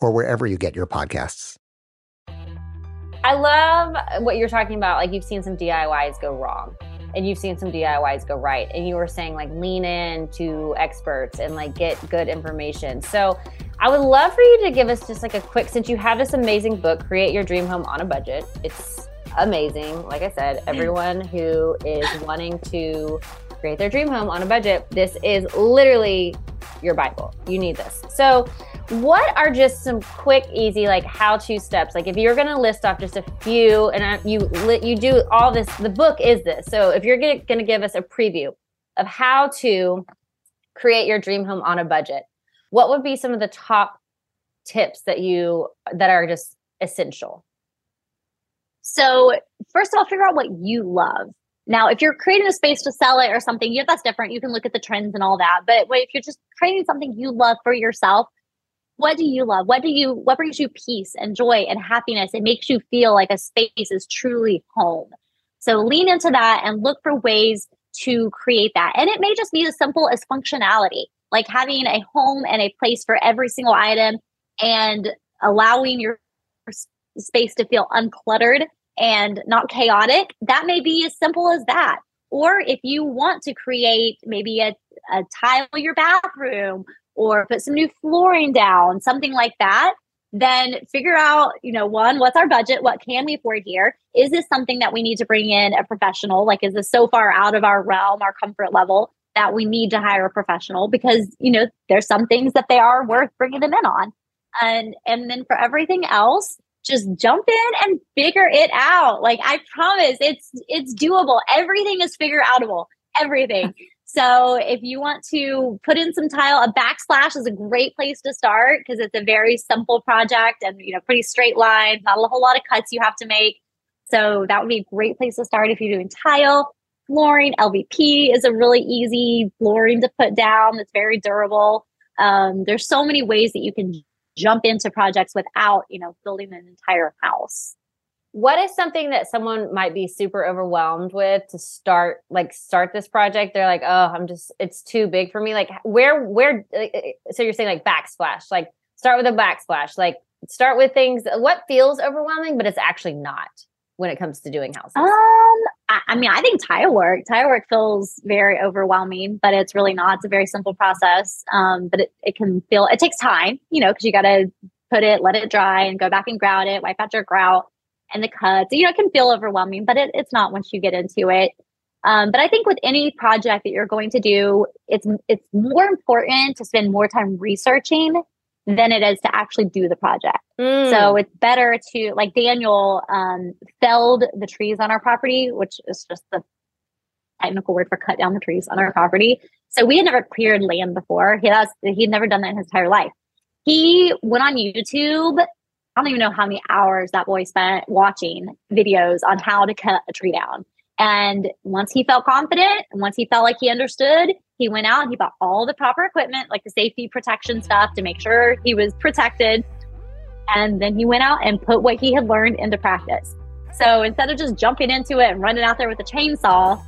or wherever you get your podcasts. I love what you're talking about. Like you've seen some DIYs go wrong and you've seen some DIYs go right. And you were saying like lean in to experts and like get good information. So I would love for you to give us just like a quick, since you have this amazing book, Create Your Dream Home on a Budget. It's amazing. Like I said, hmm. everyone who is wanting to create their dream home on a budget, this is literally your Bible. You need this. So, what are just some quick, easy, like how-to steps? Like if you're going to list off just a few, and you you do all this. The book is this. So if you're going to give us a preview of how to create your dream home on a budget, what would be some of the top tips that you that are just essential? So first of all, figure out what you love. Now, if you're creating a space to sell it or something, yeah, that's different. You can look at the trends and all that. But if you're just creating something you love for yourself, what do you love? What do you what brings you peace and joy and happiness? It makes you feel like a space is truly home. So lean into that and look for ways to create that. And it may just be as simple as functionality, like having a home and a place for every single item and allowing your space to feel uncluttered and not chaotic. That may be as simple as that. Or if you want to create maybe a, a tile your bathroom or put some new flooring down, something like that, then figure out, you know, one, what's our budget? What can we afford here? Is this something that we need to bring in a professional? Like, is this so far out of our realm, our comfort level that we need to hire a professional? Because, you know, there's some things that they are worth bringing them in on. And, and then for everything else, just jump in and figure it out. Like I promise it's it's doable. Everything is figure outable. Everything. So if you want to put in some tile, a backsplash is a great place to start because it's a very simple project and you know pretty straight lines, not a whole lot of cuts you have to make. So that would be a great place to start if you're doing tile. Flooring, LVP is a really easy flooring to put down that's very durable. Um, there's so many ways that you can jump into projects without, you know, building an entire house what is something that someone might be super overwhelmed with to start like start this project? They're like oh i'm just it's too big for me. Like where where uh, uh, so you're saying like backsplash like start with a backsplash like start with things what feels overwhelming but it's actually not when it comes to doing houses? Um I, I mean i think tile work tile work feels very overwhelming but it's really not. It's a very simple process um but it, it can feel it takes time you know because you got to put it let it dry and go back and grout it wipe out your grout and the cuts. You know, it can feel overwhelming, but it, it's not once you get into it. Um, but I think with any project that you're going to do, it's it's more important to spend more time researching than it is to actually do the project. Mm. So it's better to like Daniel um, felled the trees on our property, which is just the technical word for cut down the trees on our property. So we had never cleared land before. He has he'd never done that in his entire life. He went on YouTube I don't even know how many hours that boy spent watching videos on how to cut a tree down. And once he felt confident, and once he felt like he understood, he went out and he bought all the proper equipment, like the safety protection stuff to make sure he was protected. And then he went out and put what he had learned into practice. So instead of just jumping into it and running out there with a chainsaw,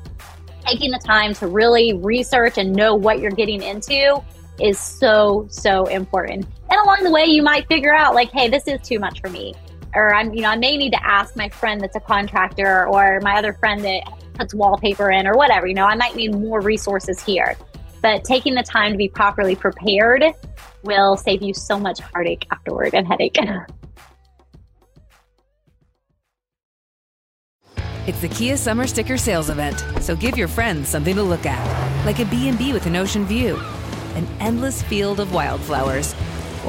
taking the time to really research and know what you're getting into is so, so important. And along the way, you might figure out like, hey, this is too much for me. Or I'm, you know, I may need to ask my friend that's a contractor or my other friend that puts wallpaper in or whatever. You know, I might need more resources here. But taking the time to be properly prepared will save you so much heartache afterward and headache. It's the Kia Summer Sticker Sales Event, so give your friends something to look at, like a B&B with an ocean view an endless field of wildflowers,